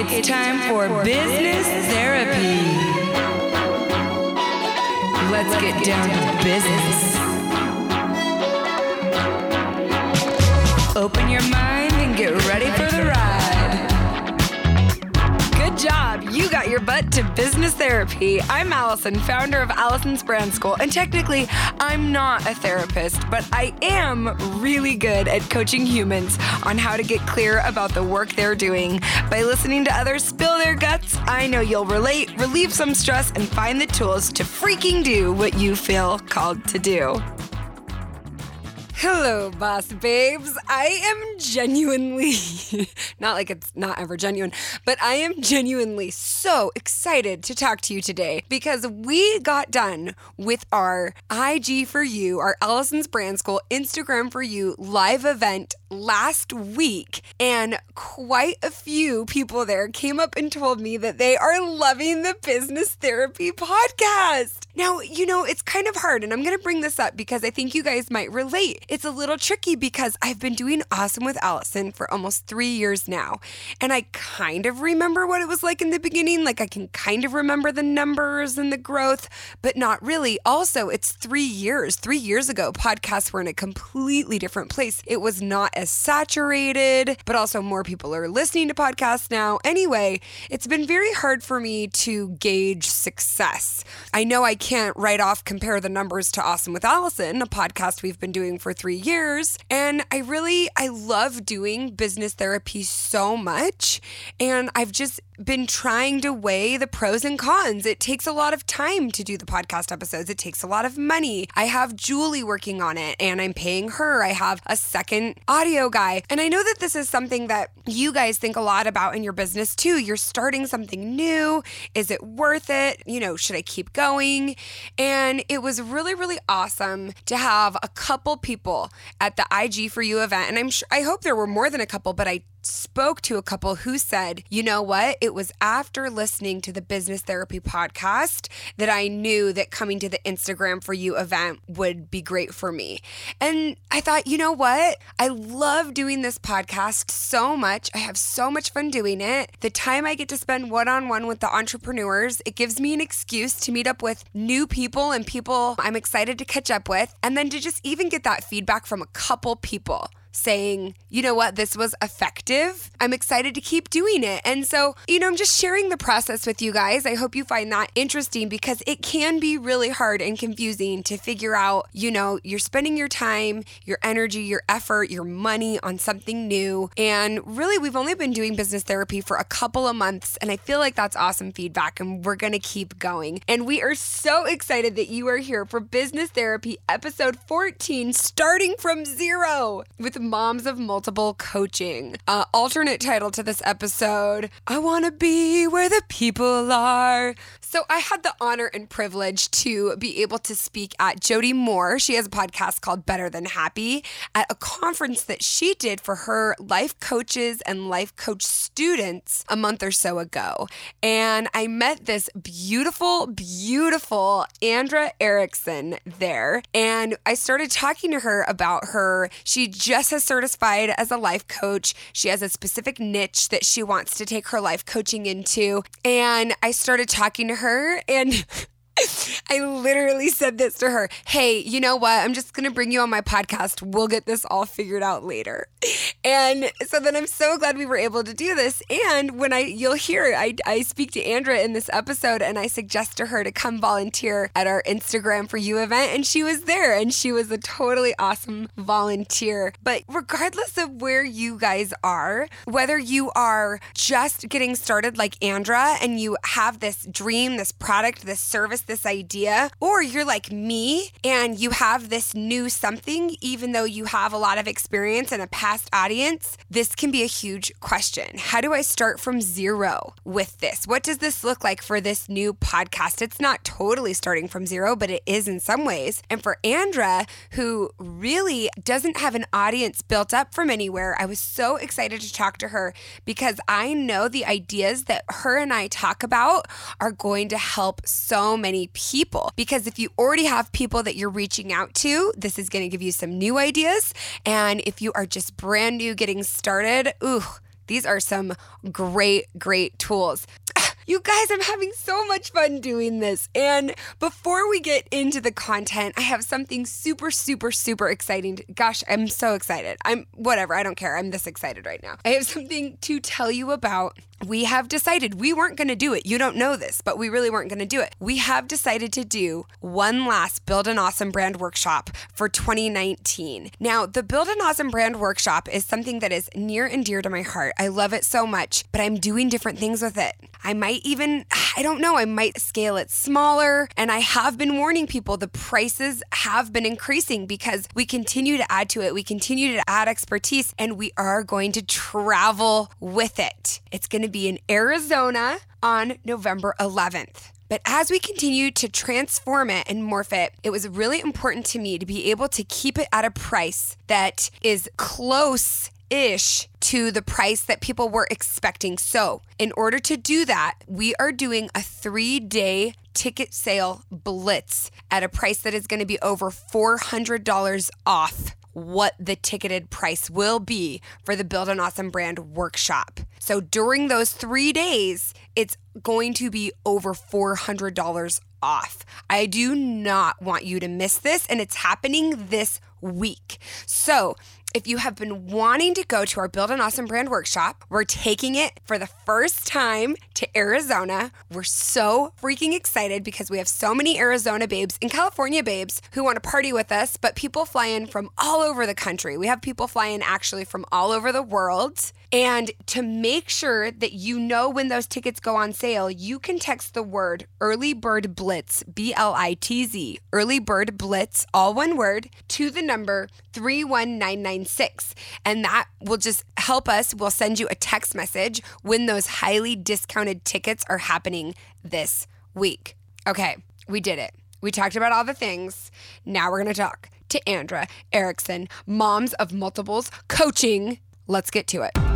It's time for business therapy. Let's get down to business. Your butt to business therapy. I'm Allison, founder of Allison's Brand School, and technically, I'm not a therapist, but I am really good at coaching humans on how to get clear about the work they're doing. By listening to others spill their guts, I know you'll relate, relieve some stress, and find the tools to freaking do what you feel called to do. Hello, boss babes. I am genuinely, not like it's not ever genuine, but I am genuinely so excited to talk to you today because we got done with our IG for you, our Allison's Brand School Instagram for you live event last week, and quite a few people there came up and told me that they are loving the business therapy podcast. Now, you know, it's kind of hard, and I'm going to bring this up because I think you guys might relate. It's a little tricky because I've been doing awesome with Allison for almost three years now, and I kind of remember what it was like in the beginning. Like, I can kind of remember the numbers and the growth, but not really. Also, it's three years. Three years ago, podcasts were in a completely different place. It was not as saturated, but also more people are listening to podcasts now. Anyway, it's been very hard for me to gauge success. I know I can't write off compare the numbers to Awesome with Allison, a podcast we've been doing for 3 years, and I really I love doing business therapy so much, and I've just been trying to weigh the pros and cons. It takes a lot of time to do the podcast episodes. It takes a lot of money. I have Julie working on it and I'm paying her. I have a second audio guy. And I know that this is something that you guys think a lot about in your business too. You're starting something new. Is it worth it? You know, should I keep going? And it was really, really awesome to have a couple people at the IG for You event. And I'm sure, I hope there were more than a couple, but I spoke to a couple who said, you know what? It was after listening to the business therapy podcast that I knew that coming to the Instagram for you event would be great for me. And I thought, you know what? I love doing this podcast so much. I have so much fun doing it. The time I get to spend one on one with the entrepreneurs, it gives me an excuse to meet up with new people and people I'm excited to catch up with, and then to just even get that feedback from a couple people saying, you know what, this was effective. I'm excited to keep doing it. And so, you know, I'm just sharing the process with you guys. I hope you find that interesting because it can be really hard and confusing to figure out, you know, you're spending your time, your energy, your effort, your money on something new. And really, we've only been doing business therapy for a couple of months. And I feel like that's awesome feedback. And we're going to keep going. And we are so excited that you are here for Business Therapy episode 14, starting from zero with Moms of Multiple Coaching. Uh, alternate title to this episode I Want to Be Where the People Are. So I had the honor and privilege to be able to speak at Jody Moore. She has a podcast called Better Than Happy at a conference that she did for her life coaches and life coach students a month or so ago. And I met this beautiful, beautiful Andra Erickson there. And I started talking to her about her. She just has certified as a life coach. She has a specific niche that she wants to take her life coaching into. And I started talking to her and I literally said this to her Hey, you know what? I'm just going to bring you on my podcast. We'll get this all figured out later. And so then I'm so glad we were able to do this. And when I, you'll hear, I, I speak to Andra in this episode and I suggest to her to come volunteer at our Instagram for You event. And she was there and she was a totally awesome volunteer. But regardless of where you guys are, whether you are just getting started like Andra and you have this dream, this product, this service, this idea, or you're like me and you have this new something, even though you have a lot of experience and a past audience, this can be a huge question. How do I start from zero with this? What does this look like for this new podcast? It's not totally starting from zero, but it is in some ways. And for Andra, who really doesn't have an audience built up from anywhere, I was so excited to talk to her because I know the ideas that her and I talk about are going to help so many people. Because if you already have people that you're reaching out to, this is going to give you some new ideas. And if you are just brand new getting started, ooh, These are some great, great tools. You guys, I'm having so much fun doing this. And before we get into the content, I have something super, super, super exciting. Gosh, I'm so excited. I'm whatever. I don't care. I'm this excited right now. I have something to tell you about. We have decided we weren't going to do it. You don't know this, but we really weren't going to do it. We have decided to do one last Build an Awesome Brand workshop for 2019. Now, the Build an Awesome Brand workshop is something that is near and dear to my heart. I love it so much, but I'm doing different things with it. I might even, I don't know, I might scale it smaller. And I have been warning people the prices have been increasing because we continue to add to it. We continue to add expertise and we are going to travel with it. It's going to be in Arizona on November 11th. But as we continue to transform it and morph it, it was really important to me to be able to keep it at a price that is close ish to the price that people were expecting. So, in order to do that, we are doing a three day ticket sale blitz at a price that is going to be over $400 off what the ticketed price will be for the Build an Awesome Brand workshop. So during those three days, it's going to be over $400 off. I do not want you to miss this, and it's happening this week. So if you have been wanting to go to our Build an Awesome Brand workshop, we're taking it for the first time to Arizona. We're so freaking excited because we have so many Arizona babes and California babes who want to party with us, but people fly in from all over the country. We have people fly in actually from all over the world. And to make sure that you know when those tickets go on sale, you can text the word Early Bird Blitz, B L I T Z, Early Bird Blitz, all one word, to the number 31996. And that will just help us. We'll send you a text message when those highly discounted tickets are happening this week. Okay, we did it. We talked about all the things. Now we're going to talk to Andra Erickson, Moms of Multiples Coaching. Let's get to it.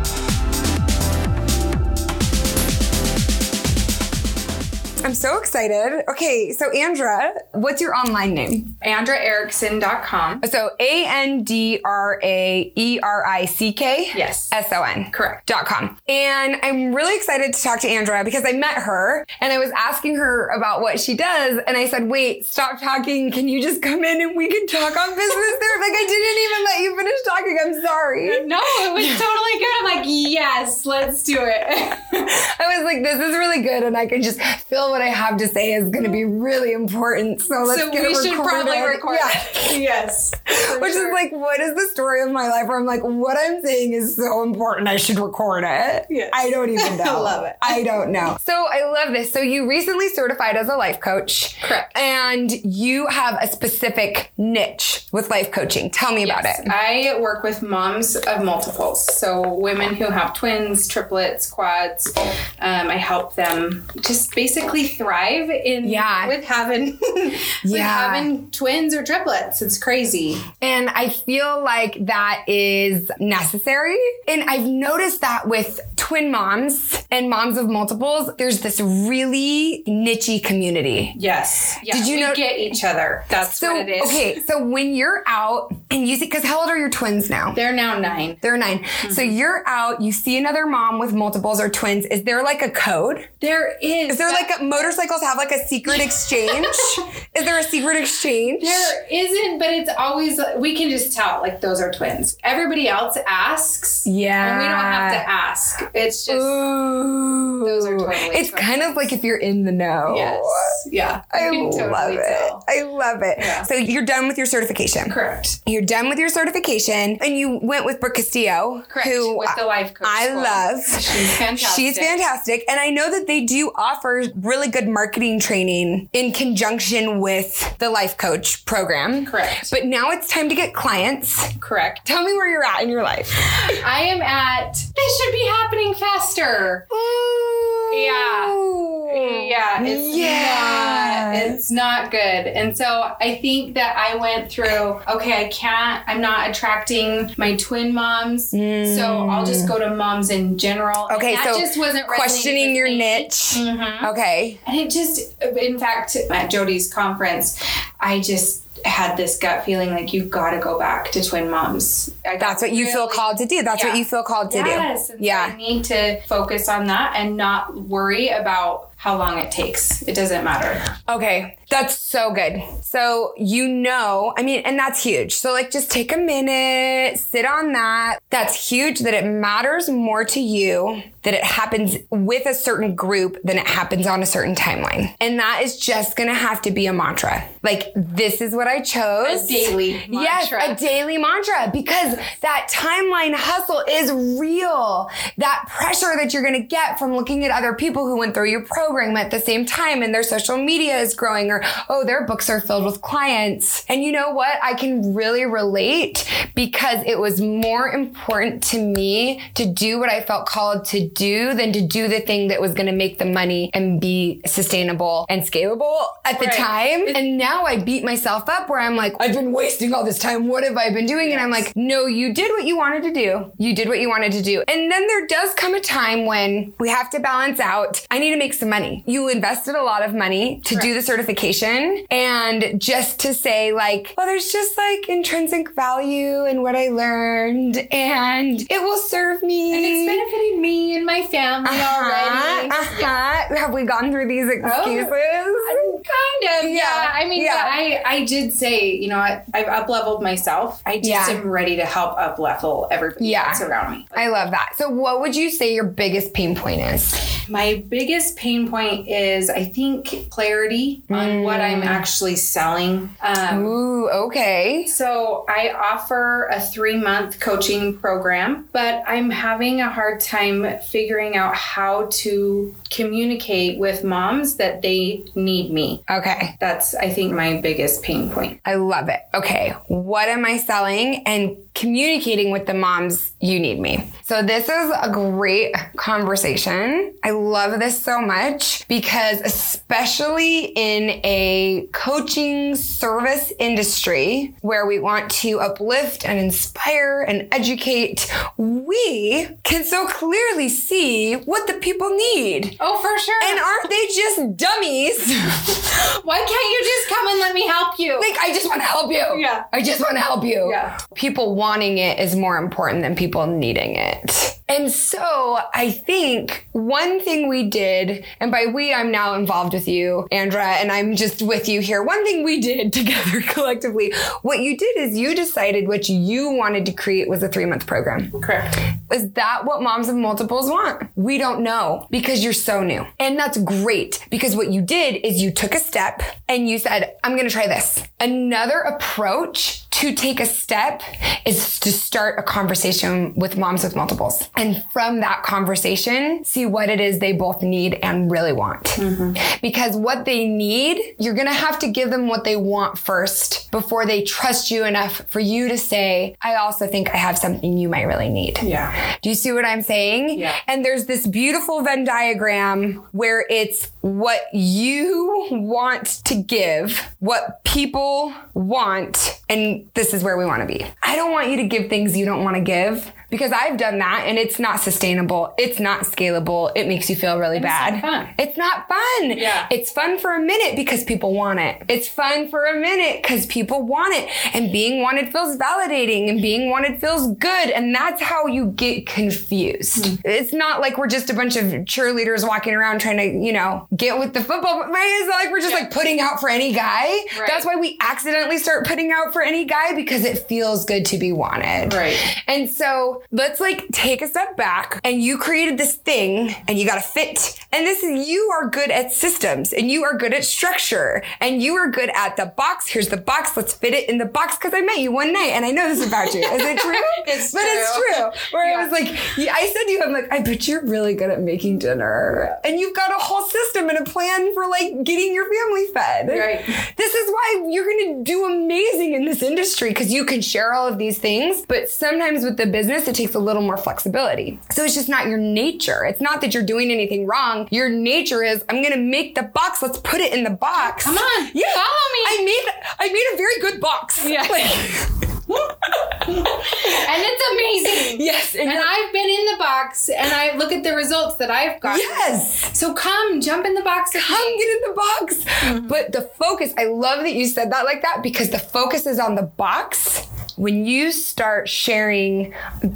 I'm so excited. Okay, so Andra, what's your online name? AndraErickson.com. So A N D R A E R I C K Yes. S O N. Correct. Dot com. And I'm really excited to talk to Andra because I met her and I was asking her about what she does. And I said, wait, stop talking. Can you just come in and we can talk on business there? Like, I didn't even let you finish talking. I'm sorry. No, it was totally good. I'm like, yes, let's do it. I was like, this is really good. And I can just feel what I have to say is going to be really important. So let's so get we it should recorded. probably record Yeah. it. Yes. Which sure. is like, what is the story of my life? Where I'm like, what I'm saying is so important. I should record it. Yes. I don't even know. I love it. I don't know. So I love this. So you recently certified as a life coach. Correct. And you have a specific niche with life coaching. Tell me about it. I work with moms of multiples, so women who have twins, triplets, quads. Um, I help them just basically thrive in Yeah. with having with Yeah. having twins or triplets. It's crazy. And I feel like that is necessary. And I've noticed that with twin moms and moms of multiples, there's this really nichey community. Yes. Yeah, Did you know- get each other? That's So, what it is. okay, so when you're out and you see, because how old are your twins now? They're now nine. They're 9 So Mm-hmm. you're out, you see another mom with multiples or twins. Is there like a code? There is. Is there like a, motorcycles have like a secret exchange? is there a secret exchange? There isn't, but it's always we can just tell like those are twins. Everybody else asks, Yeah. and we don't have to ask. It's just Ooh. Those are totally It's twins. kind of like if you're in the know. yes, yeah. I You can love it. I love it. So you're done with your certification. Correct. You're done with your certification, and you went with Brooke Castillo, Correct. who with the life coach. I school. love. She's fantastic. She's fantastic. And I know that they do offer really good marketing training in conjunction with the life coach program. Correct. But now it's time to get clients. Correct. Tell me where you're at in your life. I am at. This should be happening faster. Yeah. Yeah, it's Yeah. not it's not good. And so I think that I went through, okay, I can't I'm not attracting my twin moms. So I'll just go to moms in general. And Okay, that so just wasn't questioning your me. niche. Mhm. Okay. And it just in fact at Jody's conference, I just had this gut feeling like you've got to go back to twin moms. That's what you really, feel called to do. That's yeah. what you feel called to yes. do. yeah. So I need to focus on that and not worry about how long it takes. It doesn't matter. Okay, that's so good. So, you know, I mean, and that's huge. So, like, just take a minute, sit on that. That's huge that it matters more to you that it happens with a certain group than it happens on a certain timeline. And that is just gonna have to be a mantra. Like, this is what I chose. A daily mantra. Yes, a daily mantra because that timeline hustle is real. That pressure that you're gonna get from looking at other people who went through your program at the same time and their social media is growing or, oh, their books are filled with clients. And you know what? I can really relate because it was more important to me to do what I felt called to do than to do the thing that was going to make the money and be sustainable and scalable at the right. time. And now I beat myself up where I'm like, I've been wasting all this time. What have I been doing? Yes. And I'm like, no, you did what you wanted to do. You did what you wanted to do. And then there does come a time when we have to balance out. I need to make some money. You invested a lot of money to do the certification and just to say like, well, there's just like intrinsic value in what I learned and it will serve me. And it's benefiting me and my family uh-huh, already. Uh-huh. Yeah. Have we gone through these excuses? Oh, kind of. Yeah. yeah. I mean, yeah. I, I did say, you know, I, I've up leveled myself. I just yeah. am ready to help up level everybody yeah. else around me. I love that. So what would you say your biggest pain point is? My biggest pain point is I think clarity mm. on what I'm actually selling. Um, Ooh, okay. So I offer a three month coaching program, but I'm having a hard time figuring out how to communicate with moms that they need me. Okay. That's, I think, my biggest pain point. I love it. Okay. What am I selling? And communicating with the moms you need me. So this is a great conversation. I love this so much because especially in a coaching service industry where we want to uplift and inspire and educate, we can so clearly see what the people need. Oh, for sure. And aren't they just dummies? Why can't you just come and let me help you? Like, I just want to help you. Yeah. I just want to help you. Yeah. People wanting it is more important than people needing it. And so I think one thing we did, and by we, I'm now involved with you, Andra, and I'm just with you here. One thing we did together collectively, what you did is you decided what you wanted to create was a three month program. Correct. Is that what moms of multiples want? We don't know because you're so new. And that's great because what you did is you took a step and you said, I'm going to try this. Another approach to take a step is to start a conversation with moms with multiples. And from that conversation, see what it is they both need and really want. Mm-hmm. Because what they need, you're going to have to give them what they want first before they trust you enough for you to say, I also think I have something you might really need. Yeah. Do you see what I'm saying? Yeah. And there's this beautiful Venn diagram where it's what you want to give, what people want, and this is where we want to be. I don't want you to give things you don't want to give because I've done that and it's not sustainable. It's not scalable. It makes you feel really and bad. It's not fun. It's not fun. Yeah. It's fun for a minute because people want it. It's fun for a minute because people want it. And being wanted feels validating and being wanted feels good. And that's how you get confused. Mm. It's not like we're just a bunch of cheerleaders walking around trying to, you know, get with the football, right? It's not like we're just yeah. like putting out for any guy. Right. That's why we accidentally start putting out for any guy because it feels good to be wanted. Right. And so let's like take a step back and you created this thing and you got to fit. And this is, you are good at systems and you are good at structure and you are good at the box. Here's the box. Let's fit it in the box because I met you one night and I know this about you. Is it true? it's but true. it's true. Where yeah. I was like, I said to you, I'm like, I bet you're really good at making dinner and you've got a whole system and a plan for like getting your family fed. Right. This is why you're going to do amazing in this industry because you can share all of these things. But sometimes with the business, takes a little more flexibility. So it's just not your nature. It's not that you're doing anything wrong. Your nature is I'm gonna make the box. Let's put it in the box. Come on, yeah, follow me. I made I made a very good box. Yeah. Like, and it's amazing. Yes, And and I've been in the box and I look at the results that I've got. yes. So come, jump in the box. Come me. get in the box. Mm-hmm. But the focus, I love that you said that like that because the focus is on the box. When you start sharing,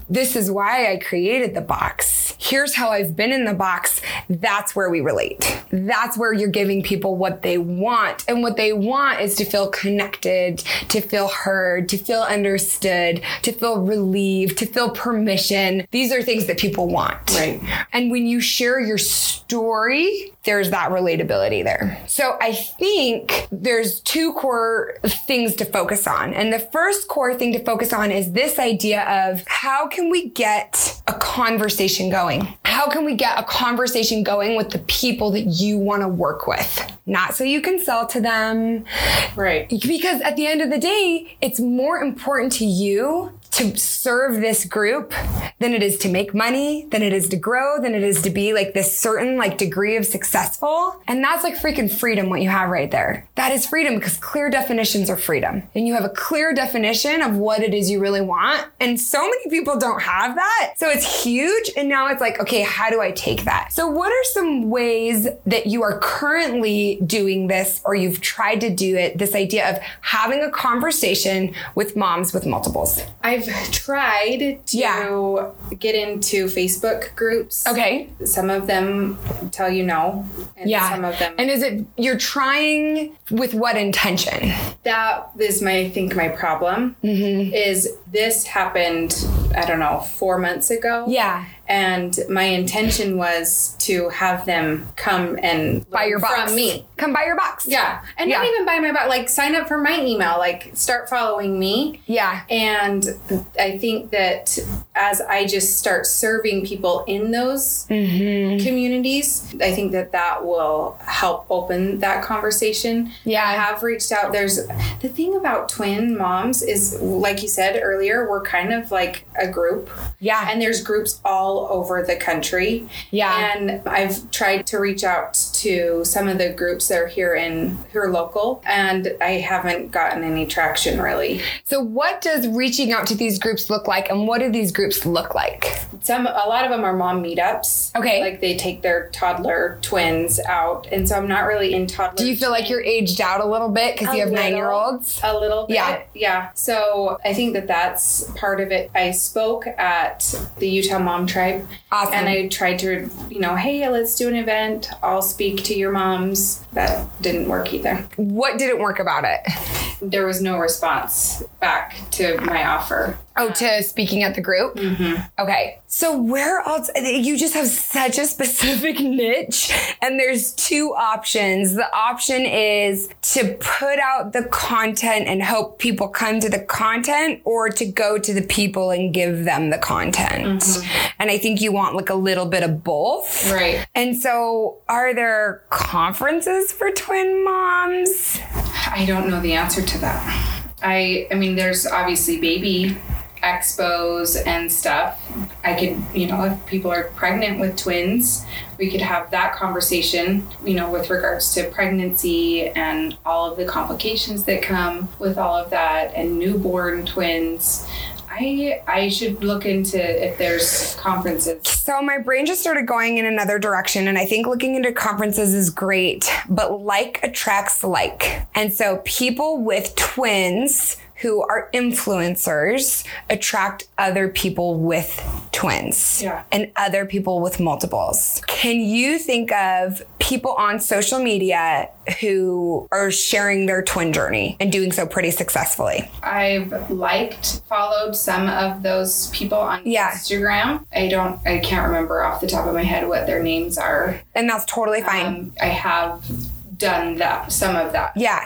this is why I created the box. Here's how I've been in the box. That's where we relate. That's where you're giving people what they want. And what they want is to feel connected, to feel heard, to feel understood, to feel relieved, to feel permission. These are things that people want. Right. And when you share your story, there's that relatability there. So I think there's two core things to focus on. And the first core thing to focus on is this idea of how can we get a conversation going? How can we get a conversation going with the people that you want to work with? Not so you can sell to them, Right. because at the end of the day, it's more important to you to serve this group than it is to make money, than it is to grow, than it is to be like this certain like degree of successful. And that's like freaking freedom what you have right there. That is freedom because clear definitions are freedom. And you have a clear definition of what it is you really want. And so many people don't have that. So it's huge. And now it's like, okay, how do I take that? So what are some ways that you are currently doing this or you've tried to do it? This idea of having a conversation with moms with multiples. I've tried to Yeah. get into Facebook groups. Okay. Some of them tell you no. And Yeah. some of them And is it you're trying with what intention? that is my I think my problem Mm-hmm. is this happened I don't know four months ago Yeah. And my intention was to have them come and Buy your box. from me Come buy your box. yeah and not even buy my box like sign up for my email like start following me Yeah. and I think that as I just start serving people in those Mm-hmm. communities, I think that that will help open that conversation. Yeah. I have reached out. There's the thing about twin moms is, like you said earlier, we're kind of like a group, Yeah. and there's groups all over the country. Yeah. And I've tried to reach out to some of the groups that are here in who are local, and I haven't gotten any traction really. so what does reaching out to these groups look like and what do these groups look like? some a lot of them are mom meetups. Okay. Like they take their toddler twins out, and so I'm not really in toddler. Do you feel like you're aged out a little bit because you have little. nine year olds? a little bit? Yeah. yeah. So I think that that's part of it. I spoke at the Utah Mom Tribe, Awesome. and I tried to, you know, hey, let's do an event. I'll speak to your moms. That didn't work either. what didn't work about it? There was no response back to my offer. Oh, to speaking at the group? Mm-hmm. Okay. So, where else? You just have such a specific niche, and there's two options. The option is to put out the content and hope people come to the content, or to go to the people and give them the content. And I think you want like a little bit of both. Right. And so, are there conferences for twin moms? I don't know the answer to that. I I mean there's obviously baby expos and stuff. I could, you know, if people are pregnant with twins, we could have that conversation, you know, with regards to pregnancy and all of the complications that come with all of that and newborn twins. I I should look into if there's conferences. So my brain just started going in another direction, and I think looking into conferences is great, but like attracts like. And so people with twins who are influencers attract other people with twins Yeah. and other people with multiples. Can you think of people on social media who are sharing their twin journey and doing so pretty successfully? I've liked, followed some of those people on Yeah. Instagram. I don't, I can't remember off the top of my head what their names are. And that's totally fine. Um, I have done that, some of that. Yeah.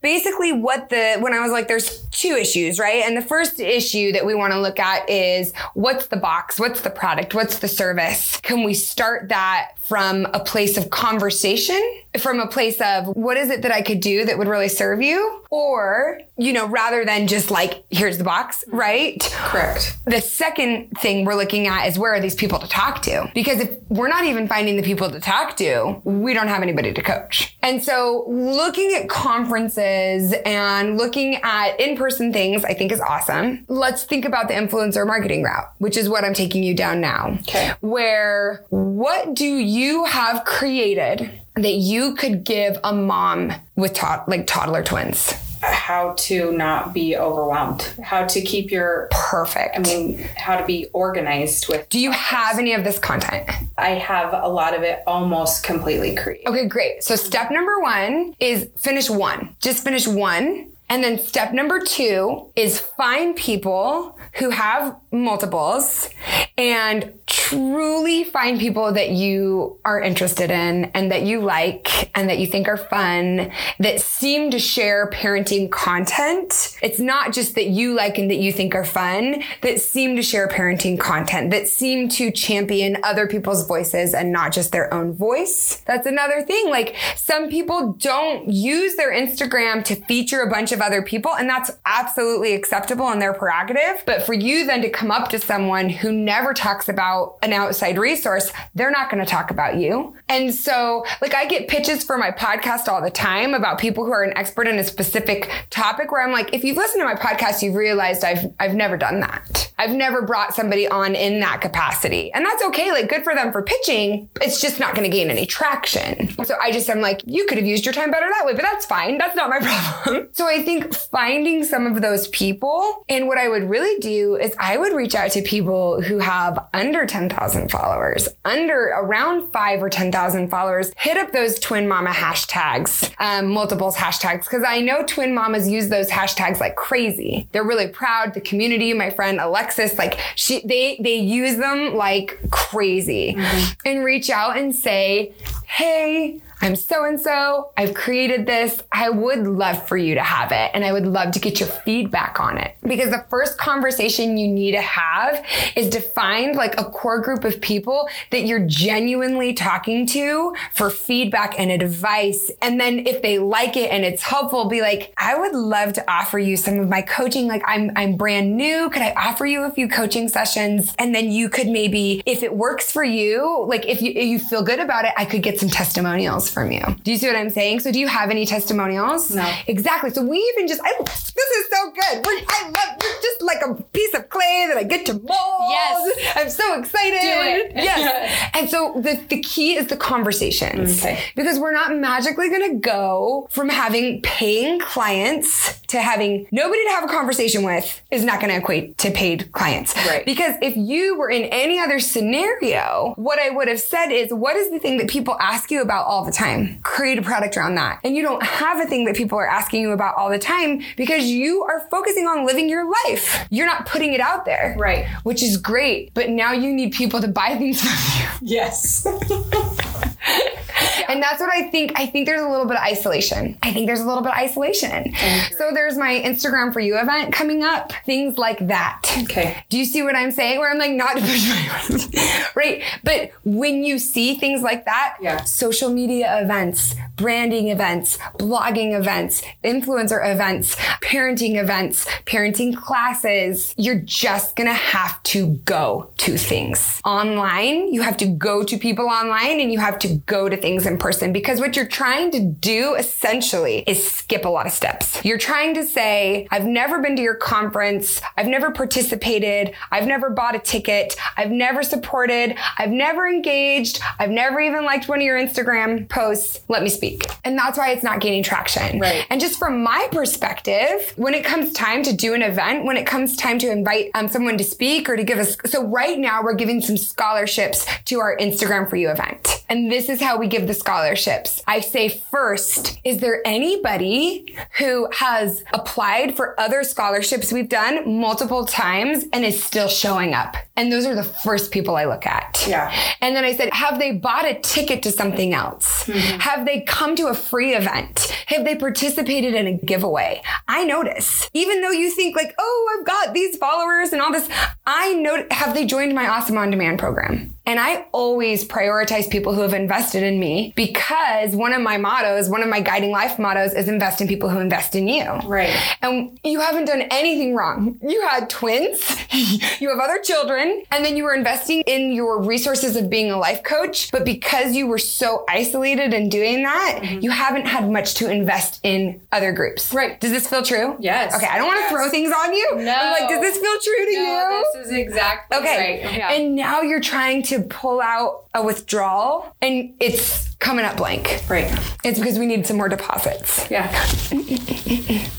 Basically, what the, when I was like, there's two issues, right? And the first issue that we want to look at is what's the box? What's the product? What's the service? Can we start that from a place of conversation? From a place of what is it that I could do that would really serve you? Or, you know, rather than just like, here's the box, right? Correct. The second thing we're looking at is where are these people to talk to? Because if we're not even finding the people to talk to, we don't have anybody to coach. And so looking at conferences and looking at in person things, I think is awesome. Let's think about the influencer marketing route, which is what I'm taking you down now. Okay. Where what do you have created that you could give a mom with to- like toddler twins? How to not be overwhelmed. How to keep your Perfect. I mean, how to be organized with. do you have any of this content? I have a lot of it almost completely created. Okay, great. So step number one is finish one. Just finish one. And then step number two is find people who have multiples and truly find people that you are interested in and that you like and that you think are fun that seem to share parenting content. It's not just that you like and that you think are fun, that seem to share parenting content, that seem to champion other people's voices and not just their own voice. That's another thing. Like some people don't use their Instagram to feature a bunch of other people, and that's absolutely acceptable and their prerogative. But for you then to come up to someone who never talks about an outside resource, they're not going to talk about you. And so, like, I get pitches for my podcast all the time about people who are an expert in a specific topic where I'm like, if you've listened to my podcast, you've realized I've, I've never done that. I've never brought somebody on in that capacity. And that's okay. Like, good for them for pitching. It's just not going to gain any traction. So I just, I'm like, you could have used your time better that way, but that's fine. That's not my problem. so I think finding some of those people and what I would really do is I would reach out to people who have under 10,000 followers, under around five or 10,000 followers. Hit up those twin mama hashtags, um, multiples hashtags, because I know twin mamas use those hashtags like crazy. They're really proud. The community, my friend Alexis, like she, they, they use them like crazy and reach out and say, Hey, I'm so and so. I've created this. I would love for you to have it. And I would love to get your feedback on it. Because the first conversation you need to have is to find like a core group of people that you're genuinely talking to for feedback and advice. And then if they like it and it's helpful, be like, I would love to offer you some of my coaching. Like I'm, I'm brand new. Could I offer you a few coaching sessions? And then you could maybe, if it works for you, like if you, if you feel good about it, I could get some testimonials from you. Do you see what I'm saying? So do you have any testimonials? No. Exactly. So we even just, I, this is so good. We're, I love, you're just like a piece of clay that I get to mold. Yes. I'm so excited. Do it. Yes. and so the, the key is the conversations. Okay. Because we're not magically going to go from having paying clients to having nobody to have a conversation with is not going to equate to paid clients. Right. Because if you were in any other scenario, what I would have said is, what is the thing that people ask you about all the time? Create a product around that. And you don't have a thing that people are asking you about all the time because you are focusing on living your life. You're not putting it out there. Right. Which is great. But now you need people to buy things from you. Yes. And that's what I think. I think there's a little bit of isolation. I think there's a little bit of isolation. So there's my Instagram for you event coming up, things like that. Okay. Do you see what I'm saying? Where I'm like, not to push my right. But when you see things like that, Yeah. social media events, branding events, blogging events, influencer events, parenting events, parenting classes, you're just gonna have to go to things online. You have to go to people online and you have to go to things in person because what you're trying to do essentially is skip a lot of steps. You're trying to say, I've never been to your conference. I've never participated. I've never bought a ticket. I've never supported. I've never engaged. I've never even liked one of your Instagram posts. Let me speak. And that's why it's not gaining traction. Right. And just from my perspective, when it comes time to do an event, when it comes time to invite um, someone to speak or to give us, so right now we're giving some scholarships to our Instagram for you event. And this is how we give the scholarships. I say first, is there anybody who has applied for other scholarships we've done multiple times and is still showing up? And those are the first people I look at. Yeah. And then I said, have they bought a ticket to something else? Have they come to a free event? Have they participated in a giveaway? I notice, even though you think like, oh, I've got these followers and all this, I know, have they joined my Awesome On Demand program? And I always prioritize people who who have invested in me because one of my mottos, one of my guiding life mottos is invest in people who invest in you. Right. And you haven't done anything wrong. You had twins, you have other children, and then you were investing in your resources of being a life coach. But because you were so isolated in doing that, mm-hmm. you haven't had much to invest in other groups. Right. Does this feel true? Yes. Okay, I don't want to yes. throw things on you. No. I'm like, does this feel true to no, you? This is exactly okay. right. Yeah. And now you're trying to pull out a withdrawal and it's coming up blank. Right. It's because we need some more deposits. Yeah.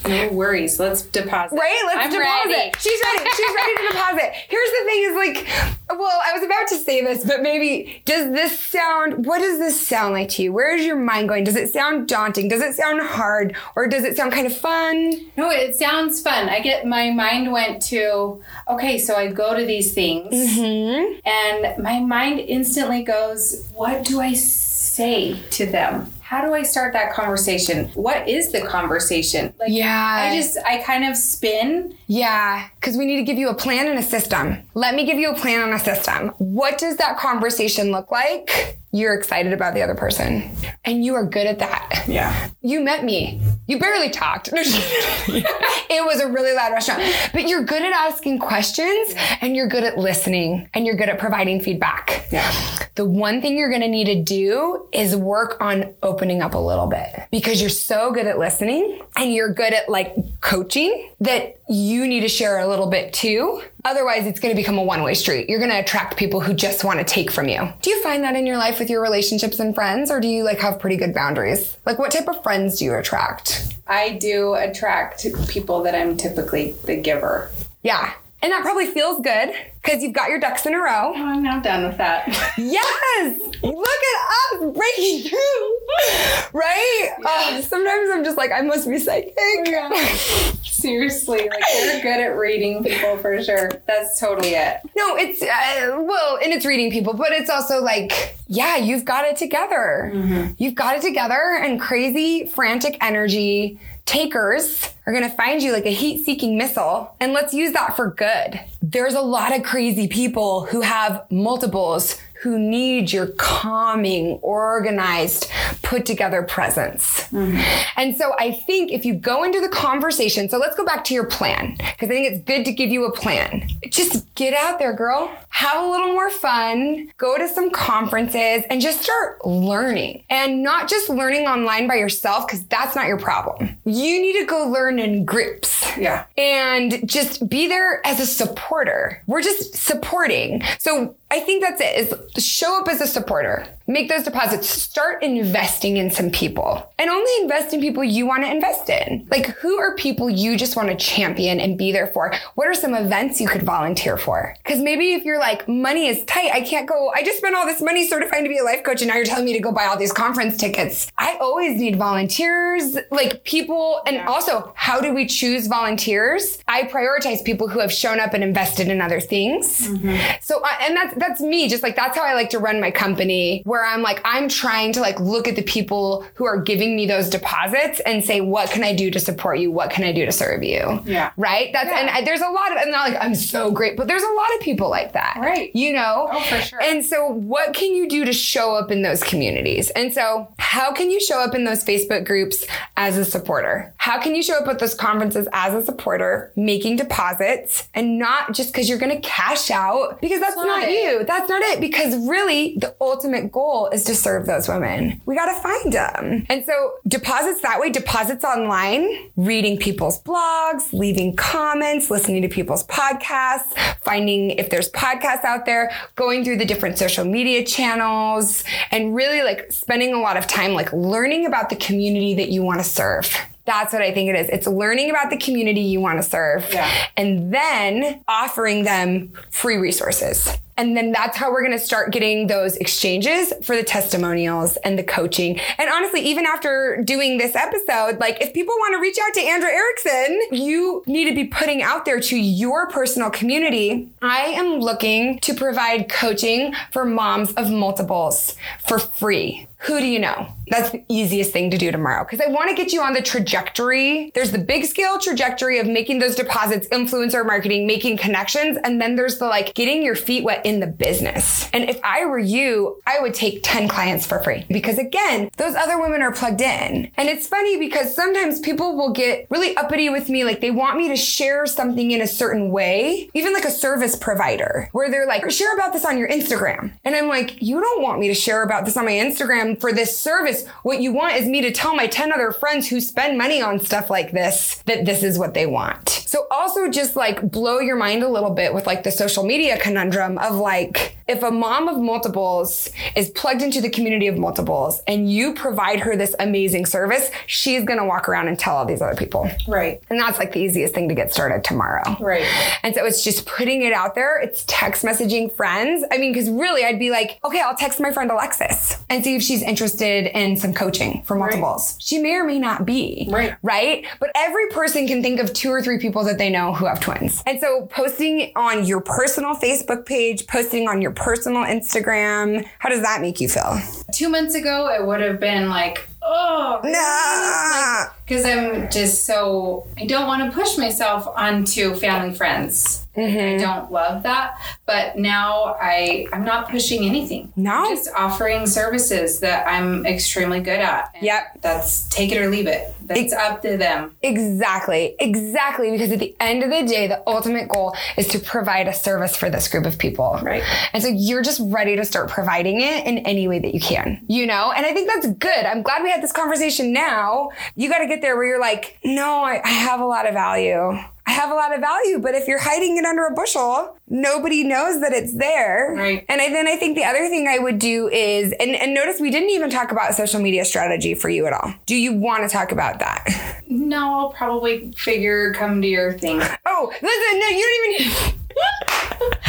no worries. Let's deposit. Right? Let's I'm deposit. Ready. She's ready. She's ready to deposit. Here's the thing is like, well, I was about to say this, but maybe does this sound, what does this sound like to you? Where is your mind going? Does it sound daunting? Does it sound hard? Or does it sound kind of fun? No, it sounds fun. I get, my mind went to, okay, so I go to these things mm-hmm. and my mind instantly goes, what do I say to them? How do I start that conversation? What is the conversation? Like, yeah. I just, I kind of spin. Yeah, because we need to give you a plan and a system. Let me give you a plan and a system. What does that conversation look like? You're excited about the other person, and you are good at that. Yeah. You met me. You barely talked. it was a really loud restaurant, but you're good at asking questions and you're good at listening and you're good at providing feedback. Yeah. The one thing you're going to need to do is work on opening up a little bit because you're so good at listening and you're good at like coaching that you need to share a little bit too. Otherwise, it's going to become a one way street. You're going to attract people who just want to take from you. Do you find that in your life with your relationships and friends, or do you like have pretty good boundaries? Like, what type of friends do you attract? I do attract people that I'm typically the giver. Yeah. And that probably feels good because you've got your ducks in a row. Oh, I'm now done with that. yes! Look at us breaking through, right? Oh, sometimes I'm just like, I must be psychic. Yeah. Seriously, like you're good at reading people for sure. That's totally it. No, it's, uh, well, and it's reading people, but it's also like, yeah, you've got it together. Mm-hmm. You've got it together and crazy, frantic energy takers are going to find you like a heat seeking missile. And let's use that for good. There's a lot of crazy people who have multiples who need your calming, organized, put together presence. Mm-hmm. And so I think if you go into the conversation, so let's go back to your plan, because I think it's good to give you a plan. Just get out there, girl. Have a little more fun, go to some conferences, and just start learning. And not just learning online by yourself, because that's not your problem. You need to go learn in groups. Yeah. And just be there as a supporter. We're just supporting. So I think that's it is show up as a supporter. Make those deposits. Start investing in some people and only invest in people you want to invest in. Like who are people you just want to champion and be there for? What are some events you could volunteer for? Cause maybe if you're like, money is tight, I can't go, I just spent all this money certifying to be a life coach and now you're telling me to go buy all these conference tickets. I always need volunteers, like people. And also, how do we choose volunteers? I prioritize people who have shown up and invested in other things. Mm-hmm. So, uh, and that's, that's me. Just like, that's how I like to run my company where I'm like, I'm trying to like look at the people who are giving me those deposits and say, what can I do to support you? What can I do to serve you? Yeah. Right. That's, yeah. and I, there's a lot of, and not like, I'm so great, but there's a lot of people like that. Right. You know? Oh, for sure. And so what can you do to show up in those communities? And so how can you show up in those Facebook groups as a supporter? How can you show up at those conferences as a supporter, making deposits and not just because you're going to cash out because that's, that's not, not you. That's not it. Because really the ultimate goal is to serve those women. We got to find them. And so deposits that way, deposits online, reading people's blogs, leaving comments, listening to people's podcasts, finding if there's podcasts out there, going through the different social media channels and really like spending a lot of time like learning about the community that you want to serve. That's what I think it is. It's learning about the community you want to serve yeah. and then offering them free resources. And then that's how we're going to start getting those exchanges for the testimonials and the coaching. And honestly, even after doing this episode, like if people want to reach out to Andra Erickson, you need to be putting out there to your personal community. I am looking to provide coaching for moms of multiples for free who do you know? That's the easiest thing to do tomorrow because I want to get you on the trajectory. There's the big scale trajectory of making those deposits, influencer marketing, making connections. And then there's the like getting your feet wet in the business. And if I were you, I would take 10 clients for free because again, those other women are plugged in. And it's funny because sometimes people will get really uppity with me. Like they want me to share something in a certain way, even like a service provider where they're like, share about this on your Instagram. And I'm like, you don't want me to share about this on my Instagram for this service. What you want is me to tell my 10 other friends who spend money on stuff like this that this is what they want. So also just like blow your mind a little bit with like the social media conundrum of like, if a mom of multiples is plugged into the community of multiples and you provide her this amazing service, she's going to walk around and tell all these other people. Right. And that's like the easiest thing to get started tomorrow. Right. And so it's just putting it out there. It's text messaging friends. I mean, because really I'd be like, okay, I'll text my friend Alexis and see if she's interested in some coaching for multiples. Right. She may or may not be. Right. Right. But every person can think of two or three people that they know who have twins. And so posting on your personal Facebook page, posting on your personal Instagram, how does that make you feel? Two months ago, it would have been like, oh, no. Because like, I'm just so, I don't want to push myself onto family friends. Mm-hmm. I don't love that. But now I I'm not pushing anything. No. I'm just offering services that I'm extremely good at. yep. That's take it or leave it. That's up to them. Exactly. Exactly. Because at the end of the day, the ultimate goal is to provide a service for this group of people. Right. And so you're just ready to start providing it in any way that you can. You know? And I think that's good. I'm glad we had this conversation now. You got to get there where you're like, no, I, I have a lot of value. I have a lot of value, but if you're hiding it under a bushel, nobody knows that it's there. Right. And I, then I think the other thing I would do is, and, and notice we didn't even talk about social media strategy for you at all. Do you want to talk about that? No, I'll probably figure come to your thing. Oh, listen, no, you don't even.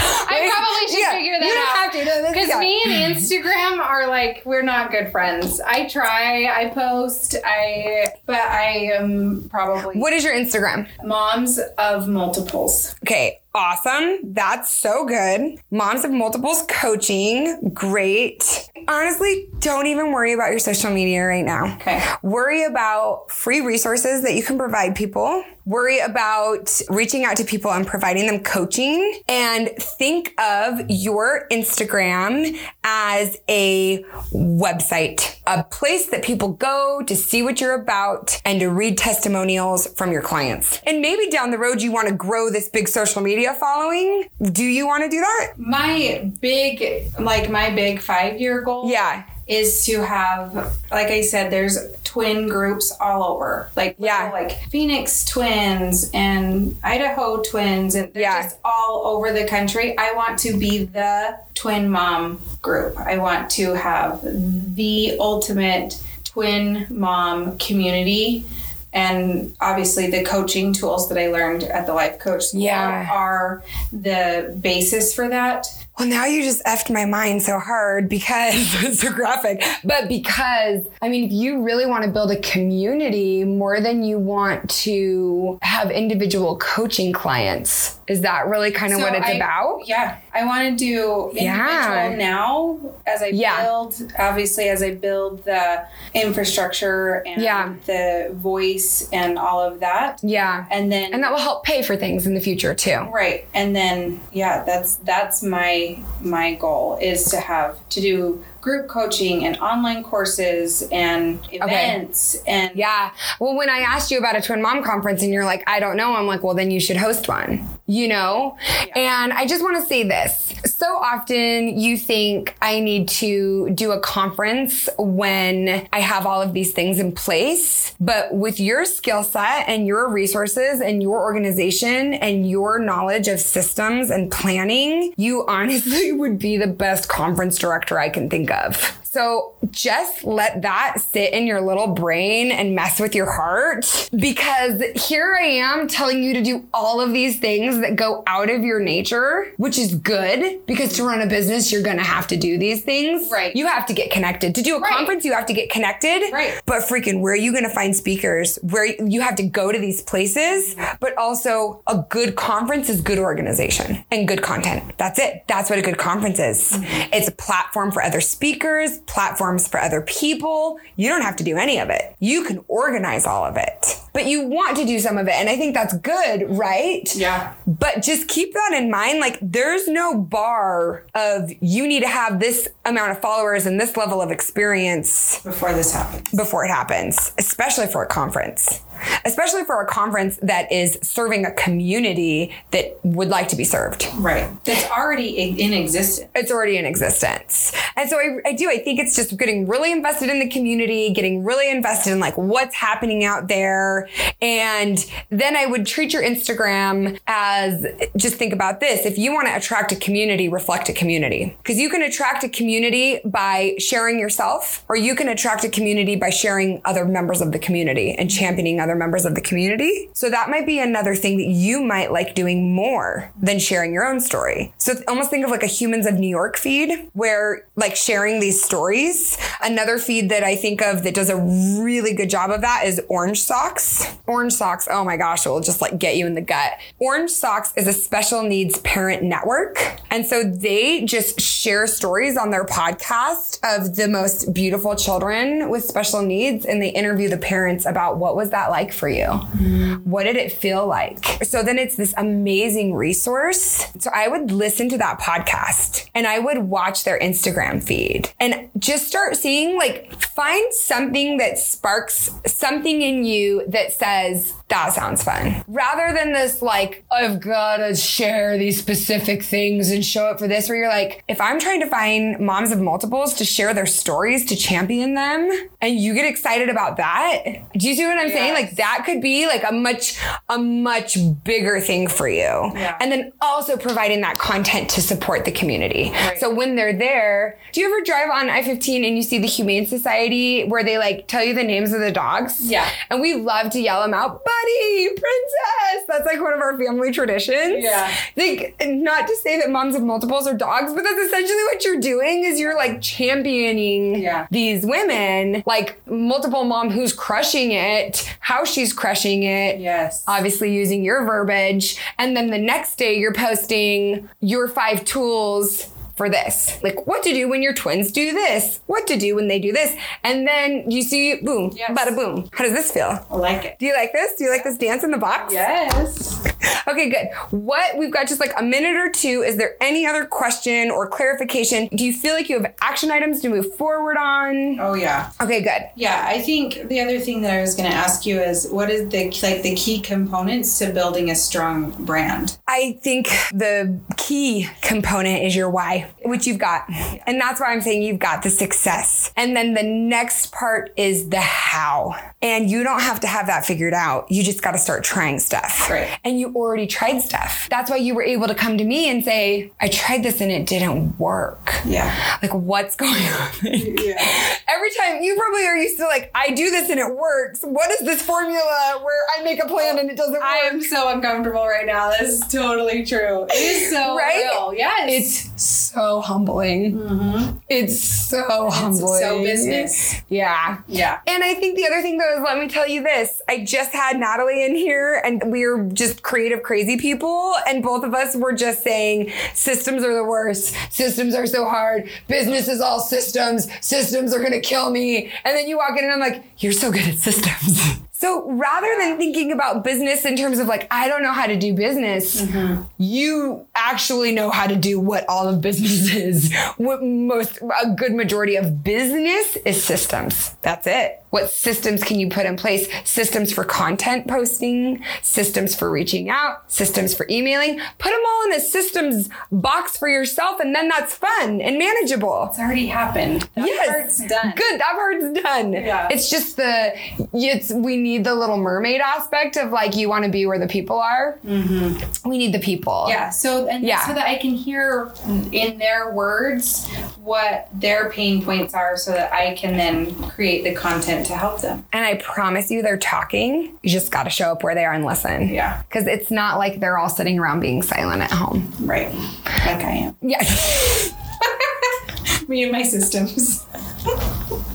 I probably should yeah, figure that you don't out. Have to. Because me and Instagram are like we're not good friends. I try, I post, I but I am probably What is your Instagram? Moms of multiples. Okay. Awesome. That's so good. Moms of multiples coaching. Great. Honestly, don't even worry about your social media right now. Okay. Worry about free resources that you can provide people. Worry about reaching out to people and providing them coaching. And think of your Instagram as a website, a place that people go to see what you're about and to read testimonials from your clients. And maybe down the road, you want to grow this big social media following. Do you want to do that? My big, like my big five year goal. Yeah. Is to have, like I said, there's twin groups all over. Like, yeah. like Phoenix twins and Idaho twins, and they're yeah. just all over the country. I want to be the twin mom group. I want to have the ultimate twin mom community and obviously the coaching tools that I learned at the life coach yeah. are the basis for that. Well, now you just effed my mind so hard because it's so graphic. But because, I mean, if you really want to build a community more than you want to have individual coaching clients, is that really kind of so what it's I, about? Yeah. I want to do individual yeah. now as I yeah. build, obviously, as I build the infrastructure and yeah. the voice and all of that. Yeah. And then, and that will help pay for things in the future too. Right. And then, yeah, that's, that's my, my goal is to have to do group coaching and online courses and events okay. and yeah well when i asked you about a twin mom conference and you're like i don't know i'm like well then you should host one you know yeah. and i just want to say this so often you think i need to do a conference when i have all of these things in place but with your skill set and your resources and your organization and your knowledge of systems and planning you honestly would be the best conference director i can think of. So just let that sit in your little brain and mess with your heart because here I am telling you to do all of these things that go out of your nature, which is good because to run a business, you're going to have to do these things. Right. You have to get connected. To do a right. conference, you have to get connected. Right. But freaking, where are you going to find speakers? Where you have to go to these places, but also a good conference is good organization and good content. That's it. That's what a good conference is. Mm-hmm. It's a platform for other speakers platforms for other people. You don't have to do any of it. You can organize all of it, but you want to do some of it. And I think that's good, right? Yeah. But just keep that in mind. Like, there's no bar of you need to have this amount of followers and this level of experience Before this happens. before it happens, especially for a conference. Especially for a conference that is serving a community that would like to be served. Right. That's already in existence. It's already in existence. And so I, I do, I think it's just getting really invested in the community, getting really invested in like what's happening out there. And then I would treat your Instagram as just think about this. If you want to attract a community, reflect a community. Because you can attract a community by sharing yourself, or you can attract a community by sharing other members of the community and championing other members of the community. So that might be another thing that you might like doing more than sharing your own story. So almost think of like a Humans of New York feed where like sharing these stories. Another feed that I think of that does a really good job of that is Orange Socks. Orange Socks, oh my gosh, it will just like get you in the gut. Orange Socks is a special needs parent network. And so they just share stories on their podcast of the most beautiful children with special needs and they interview the parents about what was that like for you? Mm-hmm. What did it feel like? So then it's this amazing resource. So I would listen to that podcast and I would watch their Instagram feed and just start seeing like find something that sparks something in you that says that sounds fun rather than this like I've got to share these specific things and show up for this where you're like if I'm trying to find moms of multiples to share their stories to champion them and you get excited about that do you see what I'm saying like that could be like a much a much bigger thing for you Yeah. and then also providing that content to support the community Right. so when they're there do you ever drive on I-15 and you see the Humane Society where they like tell you the names of the dogs Yeah. and we love to yell them out buddy princess that's like one of our family traditions Yeah. like not to say that moms of multiples are dogs but that's essentially what you're doing is you're like championing Yeah. these women like multiple mom who's crushing it how she's crushing it Yes. obviously using your verbiage. And then the next day you're posting your five tools for this. Like what to do when your twins do this, what to do when they do this. And then you see, boom, Yes. bada boom. How does this feel? I like it. Do you like this? Do you like this dance in the box? Yes. Okay, good. What we've got just like a minute or two. Is there any other question or clarification? Do you feel like you have action items to move forward on? Oh yeah. Okay, good. Yeah, I think the other thing that I was going to ask you is what is the like the key components to building a strong brand? I think the key component is your why, which you've got. And that's why I'm saying you've got the success. And then the next part is the how. And you don't have to have that figured out. You just got to start trying stuff. Right. And you already tried stuff. That's why you were able to come to me and say, I tried this and it didn't work. Yeah. Like, what's going on? Yeah. Every time you probably are used to like, I do this and it works. What is this formula where I make a plan and it doesn't work? I am so uncomfortable right now. This is totally true. It is so Right? real. Yes. It's so humbling. Mm-hmm. It's so humbling. so business. Yeah. yeah. And I think the other thing though is let me tell you this. I just had Natalie in here and we are just creative crazy people and both of us were just saying systems are the worst. Systems are so hard. Business is all systems. Systems are going to kill me. And then you walk in and I'm like, you're so good at systems. So rather than thinking about business in terms of like, I don't know how to do business, mm-hmm. you actually know how to do what all of business is. What most, a good majority of business is systems. That's it. What systems can you put in place? Systems for content posting, systems for reaching out, systems for emailing. Put them all in a systems box for yourself, and then that's fun and manageable. It's already happened. That yes, part's done. Good, that part's done. Yeah. It's just the it's we need the little mermaid aspect of like you want to be where the people are. Mm-hmm. We need the people. Yeah. So and Yeah. so that I can hear in their words what their pain points are, so that I can then create the content to help them. And I promise you, they're talking. You just got to show up where they are and listen. Yeah. Because it's not like they're all sitting around being silent at home. Right. Like I am. Yeah. Me and my systems.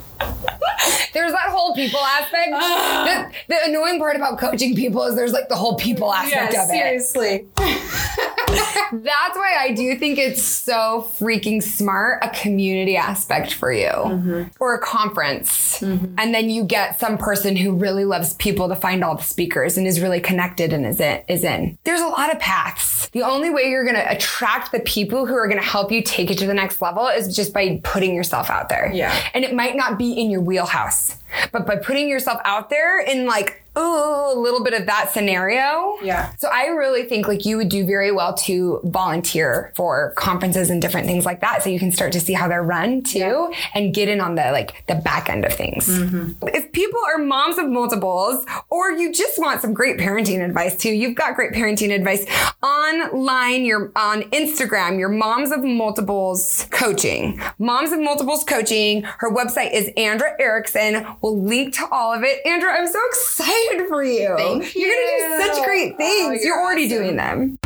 there's that whole people aspect. The, the annoying part about coaching people is there's like the whole people aspect of it. seriously. That's why I do think it's so freaking smart a community aspect for you mm-hmm. or a conference. Mm-hmm. And then you get some person who really loves people to find all the speakers and is really connected and is in, is in. There's a lot of paths. The only way you're going to attract the people who are going to help you take it to the next level is just by putting yourself out there. Yeah. And it might not be in your wheelhouse, but by putting yourself out there in like ooh, a little bit of that scenario. Yeah. So I really think like you would do very well to volunteer for conferences and different things like that. So you can start to see how they're run too yeah. and get in on the like the back end of things. Mm-hmm. If people are moms of multiples or you just want some great parenting advice too, you've got great parenting advice online. You're on Instagram, your moms of multiples coaching, moms of multiples coaching. Her website is Andra Erickson. We'll link to all of it. Andra, I'm so excited excited for you. Thank you. You're going to do such great oh, things. Oh, you're, you're, already awesome. doing them.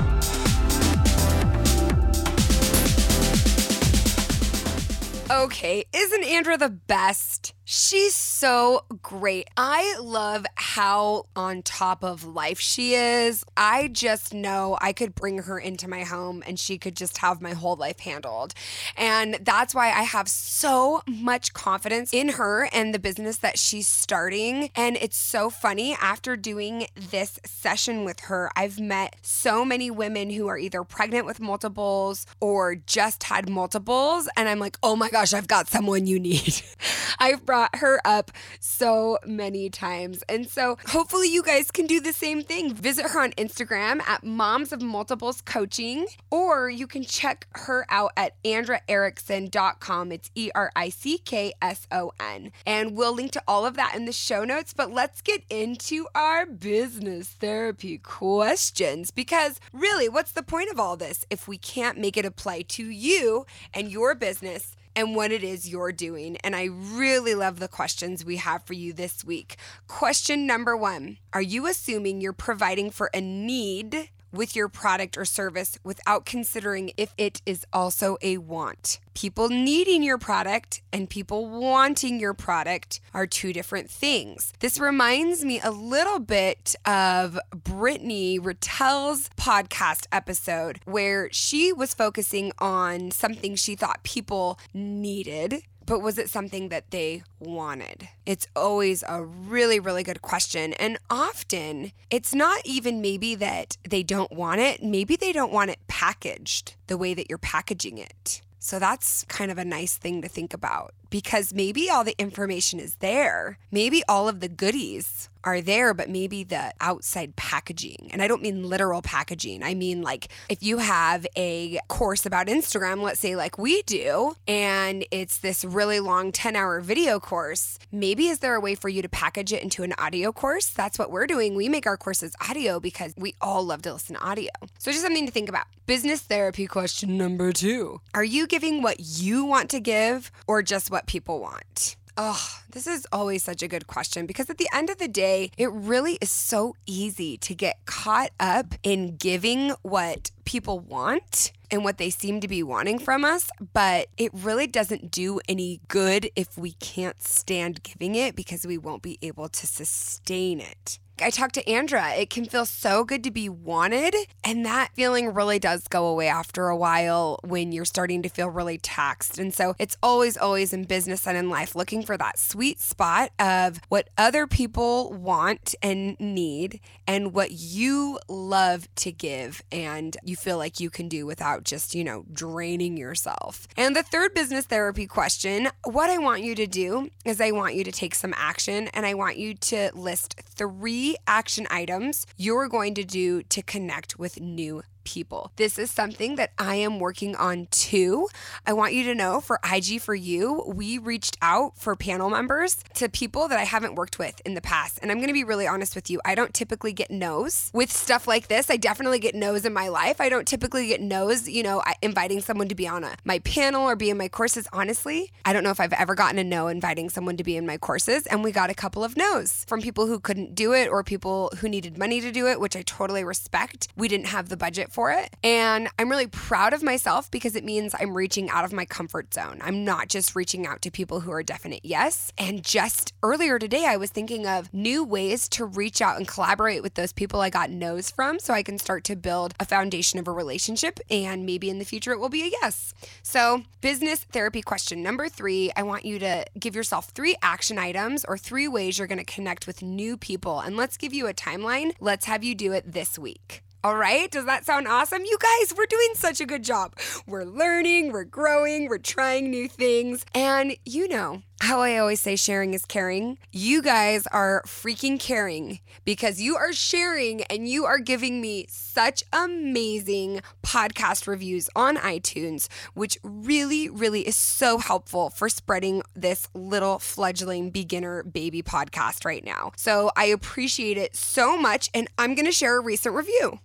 Okay, isn't Andra the best? She's so great. I love how on top of life she is. I just know I could bring her into my home and she could just have my whole life handled. And that's why I have so much confidence in her and the business that she's starting. And it's so funny. After doing this session with her, I've met so many women who are either pregnant with multiples or just had multiples. And I'm like, oh my gosh, I've got someone you need. I've brought brought her up so many times. And so hopefully you guys can do the same thing. Visit her on Instagram at Moms of Multiples Coaching, or you can check her out at andraerickson.com. It's E R I C K S O N. And we'll link to all of that in the show notes. But let's get into our business therapy questions because really, what's the point of all this if we can't make it apply to you and your business and what it is you're doing. And I really love the questions we have for you this week. Question number one Are you assuming you're providing for a need? With your product or service without considering if it is also a want. People needing your product and people wanting your product are two different things. This reminds me a little bit of Brittany Rattel's podcast episode where she was focusing on something she thought people needed but was it something that they wanted? It's always a really, really good question. And often it's not even maybe that they don't want it, maybe they don't want it packaged the way that you're packaging it. So that's kind of a nice thing to think about because maybe all the information is there. Maybe all of the goodies are there, but maybe the outside packaging. And I don't mean literal packaging. I mean, like, if you have a course about Instagram, let's say, like we do, and it's this really long 10 hour video course, maybe is there a way for you to package it into an audio course? That's what we're doing. We make our courses audio because we all love to listen to audio. So, just something to think about. Business therapy question number two Are you giving what you want to give or just what what people want? Oh, this is always such a good question because at the end of the day, it really is so easy to get caught up in giving what people want and what they seem to be wanting from us, but it really doesn't do any good if we can't stand giving it because we won't be able to sustain it. I talked to Andra. It can feel so good to be wanted. And that feeling really does go away after a while when you're starting to feel really taxed. And so it's always, always in business and in life looking for that sweet spot of what other people want and need and what you love to give and you feel like you can do without just, you know, draining yourself. And the third business therapy question what I want you to do is I want you to take some action and I want you to list three action items you're going to do to connect with new people. This is something that I am working on too. I want you to know for IG for You, we reached out for panel members to people that I haven't worked with in the past. And I'm going to be really honest with you. I don't typically get no's with stuff like this. I definitely get no's in my life. I don't typically get no's, you know, inviting someone to be on a, my panel or be in my courses. Honestly, I don't know if I've ever gotten a no inviting someone to be in my courses. And we got a couple of no's from people who couldn't do it or people who needed money to do it, which I totally respect. We didn't have the budget for for it. And I'm really proud of myself because it means I'm reaching out of my comfort zone. I'm not just reaching out to people who are definite yes. And just earlier today, I was thinking of new ways to reach out and collaborate with those people I got no's from so I can start to build a foundation of a relationship. And maybe in the future it will be a yes. So, business therapy question number three I want you to give yourself three action items or three ways you're going to connect with new people. And let's give you a timeline. Let's have you do it this week. All right, does that sound awesome? You guys, we're doing such a good job. We're learning, we're growing, we're trying new things. And you know how I always say sharing is caring. You guys are freaking caring because you are sharing and you are giving me such amazing podcast reviews on iTunes, which really, really is so helpful for spreading this little fledgling beginner baby podcast right now. So I appreciate it so much. And I'm going to share a recent review.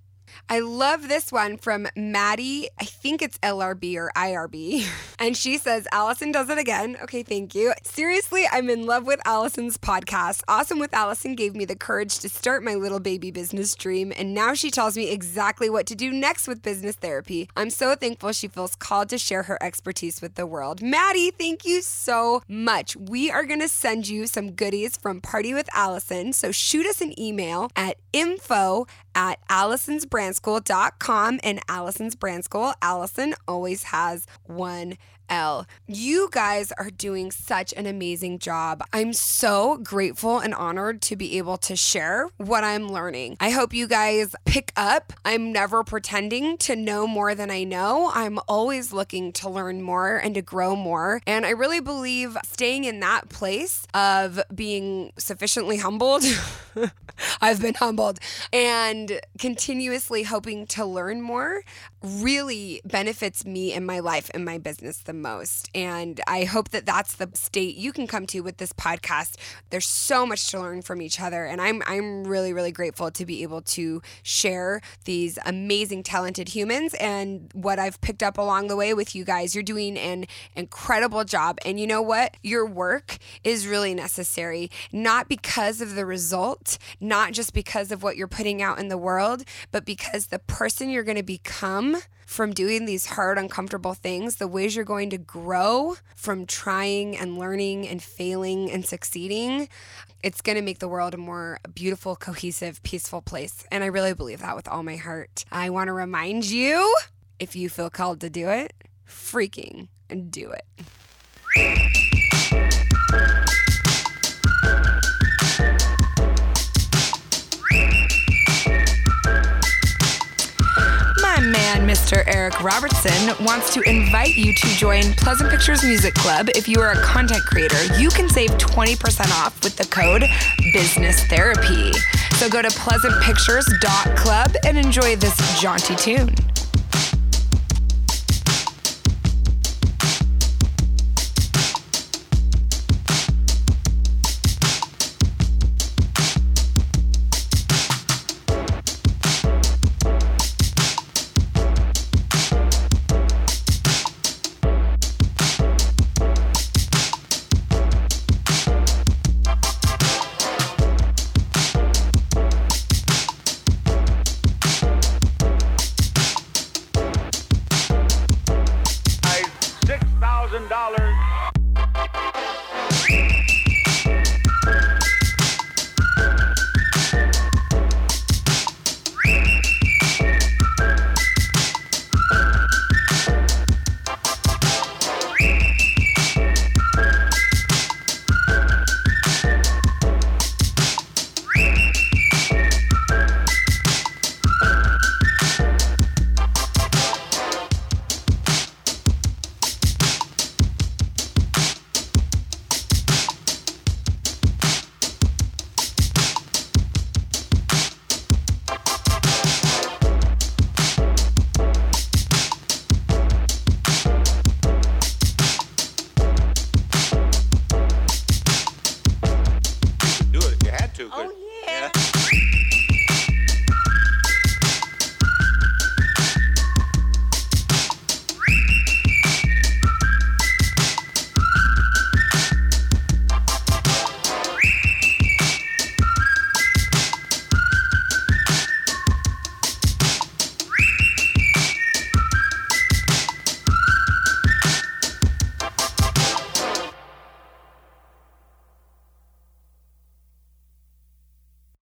I love this one from Maddie. I think it's LRB or IRB. And she says, Alison does it again. Okay, thank you. Seriously, I'm in love with Alison's podcast. Awesome with Alison gave me the courage to start my little baby business dream. And now she tells me exactly what to do next with business therapy. I'm so thankful she feels called to share her expertise with the world. Maddie, thank you so much. We are going to send you some goodies from Party with Alison. So shoot us an email at info at alisonsbrandschool.com and Alison's Brand School. Alison always has one L. You guys are doing such an amazing job. I'm so grateful and honored to be able to share what I'm learning. I hope you guys pick up. I'm never pretending to know more than I know. I'm always looking to learn more and to grow more. And I really believe staying in that place of being sufficiently humbled. I've been humbled and continuously hoping to learn more really benefits me in my life and my business the most. And I hope that that's the state you can come to with this podcast. There's so much to learn from each other. And I'm, I'm really, really grateful to be able to share these amazing, talented humans and what I've picked up along the way with you guys. You're doing an incredible job. And you know what? Your work is really necessary, not because of the result, not just because of what you're putting out in the world, but because the person you're going to become from doing these hard, uncomfortable things, the ways you're going to grow from trying and learning and failing and succeeding, it's going to make the world a more beautiful, cohesive, peaceful place. And I really believe that with all my heart. I want to remind you if you feel called to do it, freaking do it. Man, Mr. Eric Robertson, wants to invite you to join Pleasant Pictures Music Club. If you are a content creator, you can save 20% off with the code Business Therapy. So go to pleasantpictures.club and enjoy this jaunty tune.